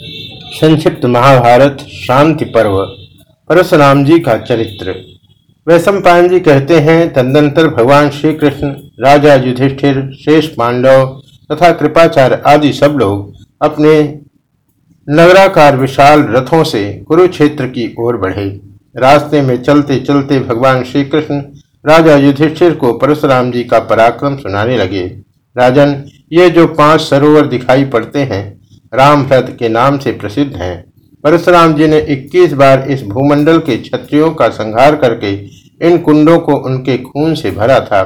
संक्षिप्त महाभारत शांति पर्व, परशुराम जी का चरित्र। वैशंपायन जी कहते हैं, तदनंतर भगवान श्री कृष्ण राजा युधिष्ठिर, शेष पांडव तथा कृपाचार्य आदि सब लोग अपने नगराकार विशाल रथों से कुरुक्षेत्र की ओर बढ़े। रास्ते में चलते चलते भगवान श्री कृष्ण राजा युधिष्ठिर को परशुराम जी का पराक्रम सुनाने लगे। राजन, ये जो पाँच सरोवर दिखाई पड़ते हैं रामभ्रत के नाम से प्रसिद्ध हैं। परशुराम जी ने 21 बार इस भूमंडल के क्षत्रियों का संहार करके इन कुंडों को उनके खून से भरा था।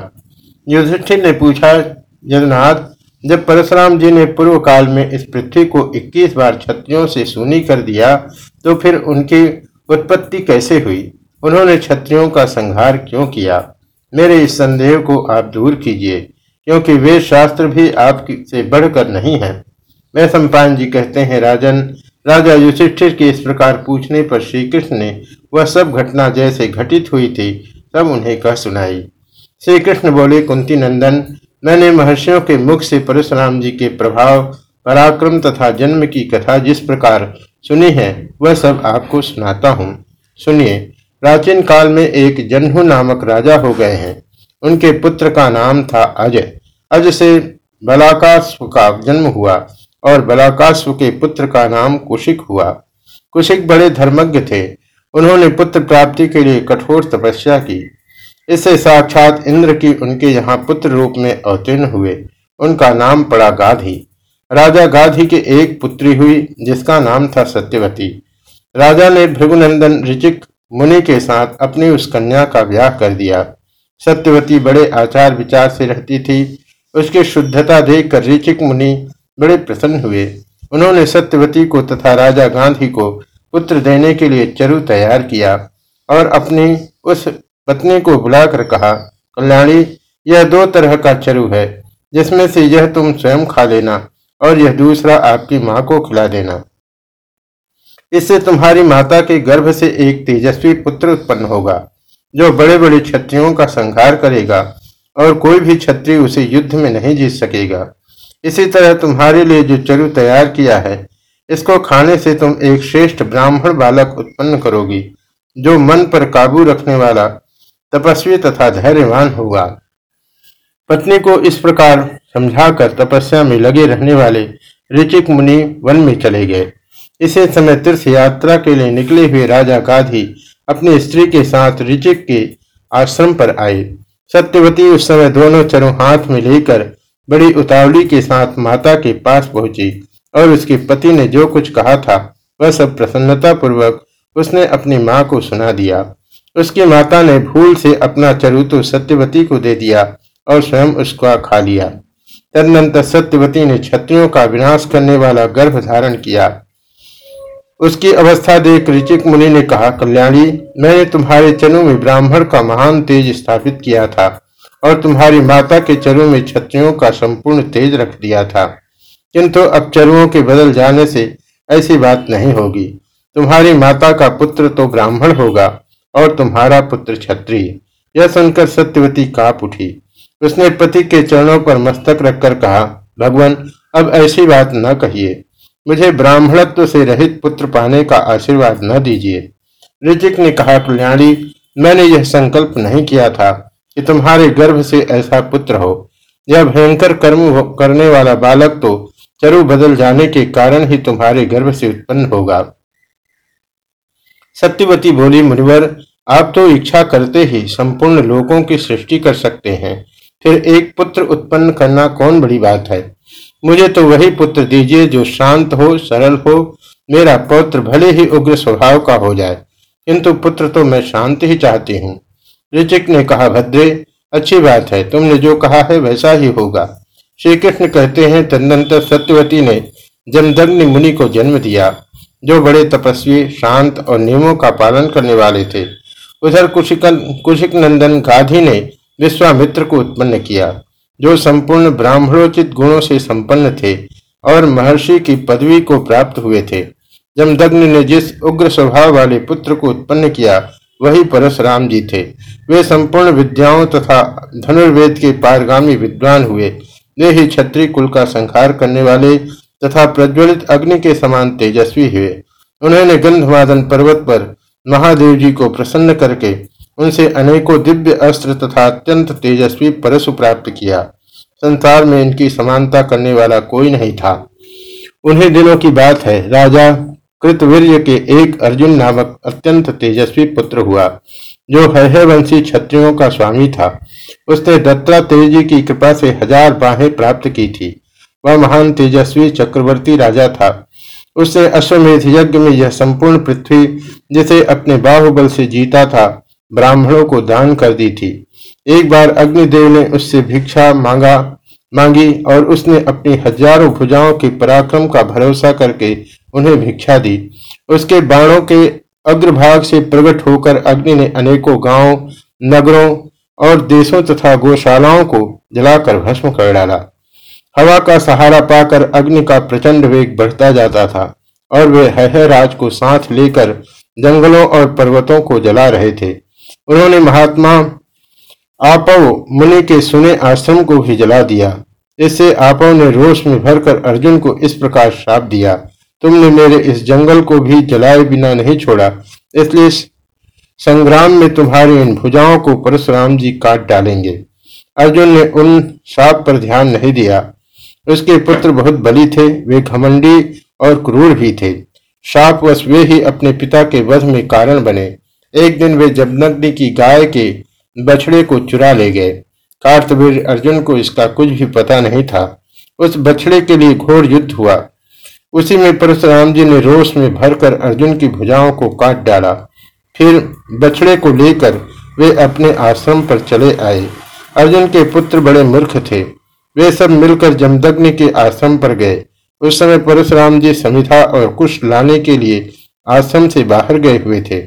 युधिष्ठिर ने पूछा जगन्नाथ जब परशुराम जी ने पूर्व काल में इस पृथ्वी को 21 बार क्षत्रियों से सुनी कर दिया तो फिर उनकी उत्पत्ति कैसे हुई? उन्होंने क्षत्रियों का संहार क्यों किया? मेरे इस संदेह को आप दूर कीजिए, क्योंकि वे शास्त्र भी आपसे बढ़कर नहीं हैं। सम्पान जी कहते हैं, राजन, राजा युधिष्ठिर के इस प्रकार पूछने पर श्री कृष्ण ने वह सब घटना जैसे घटित हुई थी, तब उन्हें कह सुनाई। श्री कृष्ण बोले, कुंती नंदन, मैंने महर्षियों के मुख से परशुराम जी के प्रभाव, पराक्रम तथा जन्म की कथा जिस प्रकार सुनी है, वह सब आपको सुनाता हूँ। सुनिए, प्राचीन काल में एक जन्हु नामक राजा हो गए हैं। उनके पुत्र का नाम था अजय। अज से बलाकास्व का जन्म हुआ। और बलाकाश्व के पुत्र का नाम कुशिक हुआ। कुशिक बड़े धर्मज्ञ थे। उन्होंने पुत्र प्राप्ति के लिए कठोर तपस्या की। इससे साक्षात इंद्र की उनके यहाँ पुत्र रूप में अवतीर्ण हुए। उनका नाम पड़ा गाधी। राजा गाधी के एक पुत्री हुई, जिसका नाम था सत्यवती। राजा ने भृगुनंदन ऋचिक मुनि के साथ अपनी उस कन्या का ब्याह कर दिया। सत्यवती बड़े आचार विचार से रहती थी। उसकी शुद्धता देखकर ऋचिक मुनि बड़े प्रसन्न हुए। उन्होंने सत्यवती को तथा राजा गांधी को पुत्र देने के लिए चरु तैयार किया और अपनी उस पत्नी को बुलाकर कहा, कल्याणी, यह दो तरह का चरु है, जिसमें से यह तुम स्वयं खा लेना और यह दूसरा आपकी माँ को खिला देना। इससे तुम्हारी माता के गर्भ से एक तेजस्वी पुत्र उत्पन्न होगा, जो बड़े बड़े क्षत्रियों का संहार करेगा और कोई भी क्षत्रिय उसे युद्ध में नहीं जीत सकेगा। इसी तरह तुम्हारे लिए जो चरु तैयार किया है, इसको खाने से तुम एक श्रेष्ठ ब्राह्मण बालक उत्पन्न करोगी, जो मन पर काबू रखने वाला, तपस्वी तथा धैर्यवान होगा। पत्नी को इस प्रकार समझाकर तपस्या में लगे रहने वाले ऋचिक मुनि वन में चले गए। इसी समय तीर्थ यात्रा के लिए निकले हुए राजा गाधी अपनी स्त्री के साथ ऋचिक के आश्रम पर आए। सत्यवती उस समय दोनों चरों हाथ में लेकर बड़ी उतावली के साथ माता के पास पहुँची और उसके पति ने जो कुछ कहा था, वह सब प्रसन्नता पूर्वक उसने अपनी माँ को सुना दिया। उसकी माता ने भूल से अपना चरुतो सत्यवती को दे दिया और स्वयं उसका खा लिया। तदनंतर सत्यवती ने क्षत्रियों का विनाश करने वाला गर्भ धारण किया। उसकी अवस्था देख ऋचिक मुनि ने कहा, कल्याणी, मैंने तुम्हारे चनु में ब्राह्मण का महान तेज स्थापित किया था। और तुम्हारी माता के चरों में क्षत्रियों का संपूर्ण तेज रख दिया था। किंतु अब चरुओं के बदल जाने से ऐसी बात नहीं होगी। तुम्हारी माता का पुत्र तो ब्राह्मण होगा और तुम्हारा पुत्र क्षत्रिय। यह सुनकर सत्यवती काप उठी। उसने पति के चरणों पर मस्तक रखकर कहा, भगवान, अब ऐसी बात न कहिए। मुझे ब्राह्मणत्व से रहित पुत्र पाने का आशीर्वाद न दीजिए। ऋचिक ने कहा, कल्याणी, मैंने यह संकल्प नहीं किया था। कि तुम्हारे गर्भ से ऐसा पुत्र हो। यह भयंकर कर्म करने वाला बालक तो चरु बदल जाने के कारण ही तुम्हारे गर्भ से उत्पन्न होगा। सत्यवती बोली, मुनिवर, आप तो इच्छा करते ही संपूर्ण लोगों की सृष्टि कर सकते हैं। फिर एक पुत्र उत्पन्न करना कौन बड़ी बात है? मुझे तो वही पुत्र दीजिए जो शांत हो, सरल हो, मेरा पौत्र भले ही उग्र स्वभाव का हो जाए, किंतु पुत्र तो मैं शांत ही चाहती हूँ। ऋचिक ने कहा, भद्रे, अच्छी बात है, तुमने जो कहा है वैसा ही होगा। श्री कृष्ण कहते हैं, तदनंतर सत्यवती ने जमदग्नि मुनि को जन्म दिया, जो बड़े तपस्वी, शांत और नियमों का पालन करने वाले थे। उधर कुशिक कुशिक नंदन गाधी ने विश्वामित्र को उत्पन्न किया, जो संपूर्ण ब्राह्मणोचित गुणों से संपन्न थे और महर्षि की पदवी को प्राप्त हुए थे। जमदग्नि ने जिस उग्र स्वभाव वाले पुत्र को उत्पन्न किया वही परशुराम जी थे। वे संपूर्ण विद्याओं तथा धनुर्वेद के पारगामी विद्वान हुए। वे ही क्षत्रिय कुल का संहार करने वाले तथा प्रज्वलित अग्नि के समान तेजस्वी हुए। उन्होंने गंधवादन पर्वत पर महादेव जी को प्रसन्न करके उनसे अनेकों दिव्य अस्त्र तथा अत्यंत तेजस्वी परशु प्राप्त किया। संसार में इनकी समानता करने वाला कोई नहीं था। उन्हीं दिनों की बात है, राजा कृतवीर्य के एक अर्जुन नामक अत्यंत तेजस्वी पुत्र हुआ, जो हय वंशी क्षत्रियों का स्वामी था। उसने दत्तात्रेय की कृपा से हज़ार बाहें प्राप्त की थी। वह महान तेजस्वी चक्रवर्ती राजा था। उसने अश्वमेध यज्ञ में यह संपूर्ण पृथ्वी, जिसे अपने बाहुबल से जीता था, ब्राह्मणों को दान कर दी थी। एक बार अग्निदेव ने उससे भिक्षा मांगा, मांगी और उसने अपनी हज़ारों भुजाओं के पराक्रम का भरोसा करके उन्हें भिक्षा दी। उसके बाणों के अग्रभाग से प्रकट होकर अग्नि ने अनेकों गाँवों, नगरों और देशों तथा गौशालाओं को जलाकर भस्म कर डाला। हवा का सहारा पाकर अग्नि का प्रचंड वेग बढ़ता जाता था और वे हह राज को साथ लेकर जंगलों और पर्वतों को जला रहे थे। उन्होंने महात्मा आपव मुनि के सुने आश्रम को भी जला दिया। इससे आपव ने रोष में भरकर अर्जुन को इस प्रकार श्राप दिया। तुमने मेरे इस जंगल को भी जलाए बिना नहीं छोड़ा। इसलिए संग्राम में तुम्हारी इन भुजाओं को परशुराम जी काट डालेंगे। अर्जुन ने उन साप पर ध्यान नहीं दिया। उसके पुत्र बहुत बली थे, वे घमंडी और क्रूर भी थे। शापवश वे ही अपने पिता के वध में कारण बने। एक दिन वे जबनग्नि की गाय के बछड़े को चुरा ले गए। कार्तवीर अर्जुन को इसका कुछ भी पता नहीं था। उस बछड़े के लिए घोर युद्ध हुआ। उसी में परशुराम जी ने रोष में भरकर अर्जुन की भुजाओं को काट डाला। फिर बछड़े को लेकर वे अपने आश्रम पर चले आए। अर्जुन के पुत्र बड़े मूर्ख थे। वे सब मिलकर जमदग्नि के आश्रम पर गए। उस समय परशुराम जी समिधा और कुश लाने के लिए आश्रम से बाहर गए हुए थे।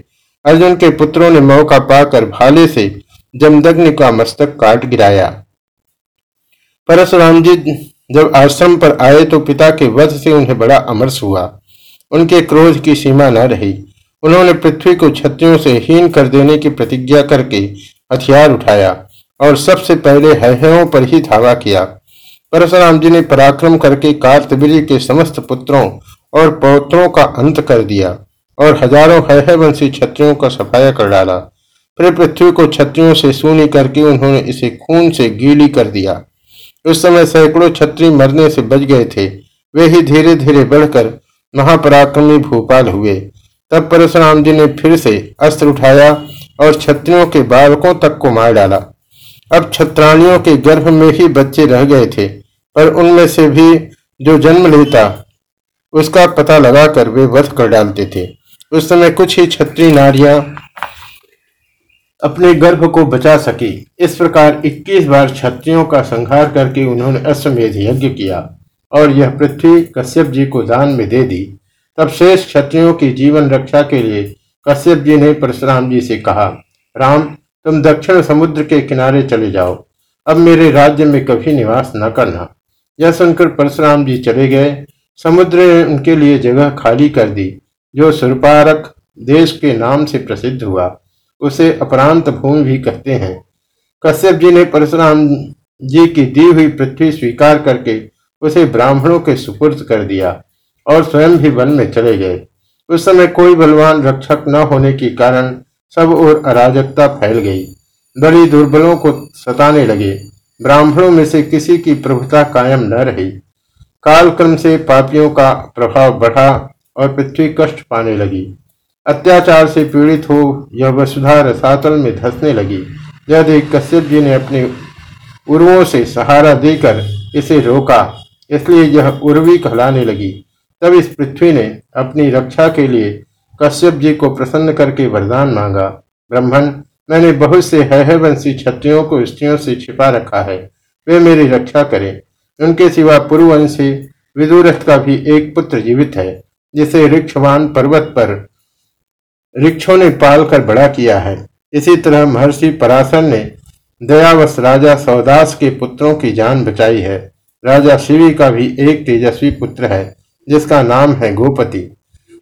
अर्जुन के पुत्रों ने मौका पाकर भाले से जमदग्नि का मस्तक काट गिराया। परशुराम जी जब आश्रम पर आए तो पिता के वध से उन्हें बड़ा अमरस हुआ। उनके क्रोध की सीमा न रही। उन्होंने पृथ्वी को छत्रियों से हीन कर देने की प्रतिज्ञा करके हथियार उठाया और सबसे पहले हयों पर ही धावा किया। परशुराम जी ने पराक्रम करके कार्तवीर के समस्त पुत्रों और पौत्रों का अंत कर दिया और हज़ारों हय वंशी छत्रियों का सफाया कर डाला। फिर पृथ्वी को छत्रियों से सूनी करके उन्होंने इसे खून से गीली कर दिया। उस समय सैकड़ों छत्री मरने से बच गए थे। वे ही धीरे धीरे बढ़कर महापराक्रमी भोपाल हुए। तब परशुराम जी ने फिर से अस्त्र उठाया और छत्रियों के बालकों तक को मार डाला। अब छत्राणियों के गर्भ में ही बच्चे रह गए थे पर उनमें से भी जो जन्म लेता, उसका पता लगाकर वे वध कर डालते थे। उस समय कुछ ही छत्री नारियाँ अपने गर्भ को बचा सकी। इस प्रकार 21 बार क्षत्रियों का संहार करके उन्होंने अश्वमेध यज्ञ किया और यह पृथ्वी कश्यप जी को दान में दे दी। तब शेष क्षत्रियों की जीवन रक्षा के लिए कश्यप जी ने परशुराम जी से कहा, राम, तुम दक्षिण समुद्र के किनारे चले जाओ। अब मेरे राज्य में कभी निवास न करना। यह सुनकर परशुराम जी चले गए। समुद्र ने उनके लिए जगह खाली कर दी, जो सुरपारक देश के नाम से प्रसिद्ध हुआ। उसे अपरांत भूमि भी कहते हैं। कश्यप जी ने परशुराम जी की दी हुई पृथ्वी स्वीकार करके उसे ब्राह्मणों के सुपुर्द कर दिया और स्वयं भी वन में चले गए। उस समय कोई बलवान रक्षक न होने के कारण सब और अराजकता फैल गई। बड़ी दुर्बलों को सताने लगे। ब्राह्मणों में से किसी की प्रभुता कायम न रही। कालक्रम से पापियों का प्रभाव बढ़ा और पृथ्वी कष्ट पाने लगी। अत्याचार से पीड़ित हो, यह वसुधा रसातल में धसने लगी। यह देख कश्यप जी ने अपने उर्वों से सहारा देकर इसे रोका, इसलिए यह उर्वी कहलाने लगी। तब इस पृथ्वी ने अपनी रक्षा के लिए कश्यप जी को प्रसन्न करके वरदान मांगा। ब्रह्मण मैंने बहुत से हयवंशी क्षत्रियों को स्त्रियों से छिपा रखा है, वे मेरी रक्षा करें। उनके सिवा पूर्ववंशी विदुरथ का भी एक पुत्र जीवित है, जिसे ऋक्षवान पर्वत पर रिक्षों ने पाल कर बड़ा किया है। इसी तरह महर्षि पराशर ने दयावश राजा सौदास के पुत्रों की जान बचाई है। राजा शिवी का भी एक तेजस्वी पुत्र है, जिसका नाम है गोपति।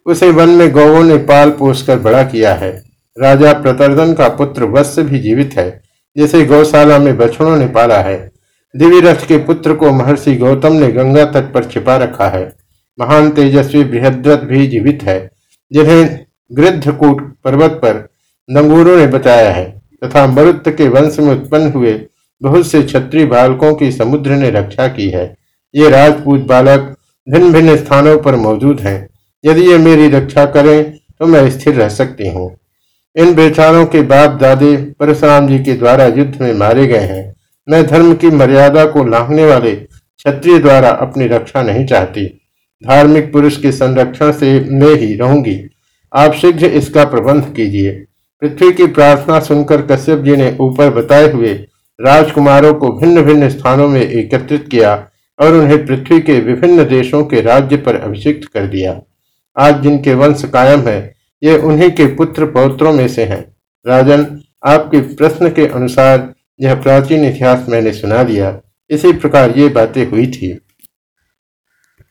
उसे वन में गौवों ने पाल पोस कर बड़ा किया है। राजा प्रतर्दन का पुत्र वत्स भी जीवित है, जिसे गौशाला में बछड़ों ने पाला है। दिव्य रथ के पुत्र को महर्षि गौतम ने गंगा तट पर छिपा रखा है। महान तेजस्वी बृहद्रथ भी जीवित है, जिन्हें गृद्धकूट पर्वत पर नंगूरों ने बताया है, तथा मरुत के वंश में उत्पन्न हुए बहुत से क्षत्रिय बालकों की समुद्र ने रक्षा की है। ये राजपूत बालक भिन्न भिन्न स्थानों पर मौजूद हैं। यदि ये मेरी रक्षा करें तो मैं स्थिर रह सकती हूँ। इन बेचारों के बाप दादे परशुराम जी के द्वारा युद्ध में मारे गए हैं। मैं धर्म की मर्यादा को लांघने वाले क्षत्रिय द्वारा अपनी रक्षा नहीं चाहती। धार्मिक पुरुष के संरक्षण से मैं ही रहूँगी। आप शीघ्र इसका प्रबंध कीजिए। पृथ्वी की प्रार्थना सुनकर कश्यप जी ने ऊपर बताए हुए राजकुमारों को भिन्न भिन्न स्थानों में एकत्रित किया और उन्हें पृथ्वी के विभिन्न देशों के राज्य पर अभिषिक्त कर दिया। आज जिनके वंश कायम है, ये उन्हीं के पुत्र पौत्रों में से हैं। राजन, आपके प्रश्न के अनुसार यह प्राचीन इतिहास मैंने सुना दिया इसी प्रकार ये बातें हुई थी।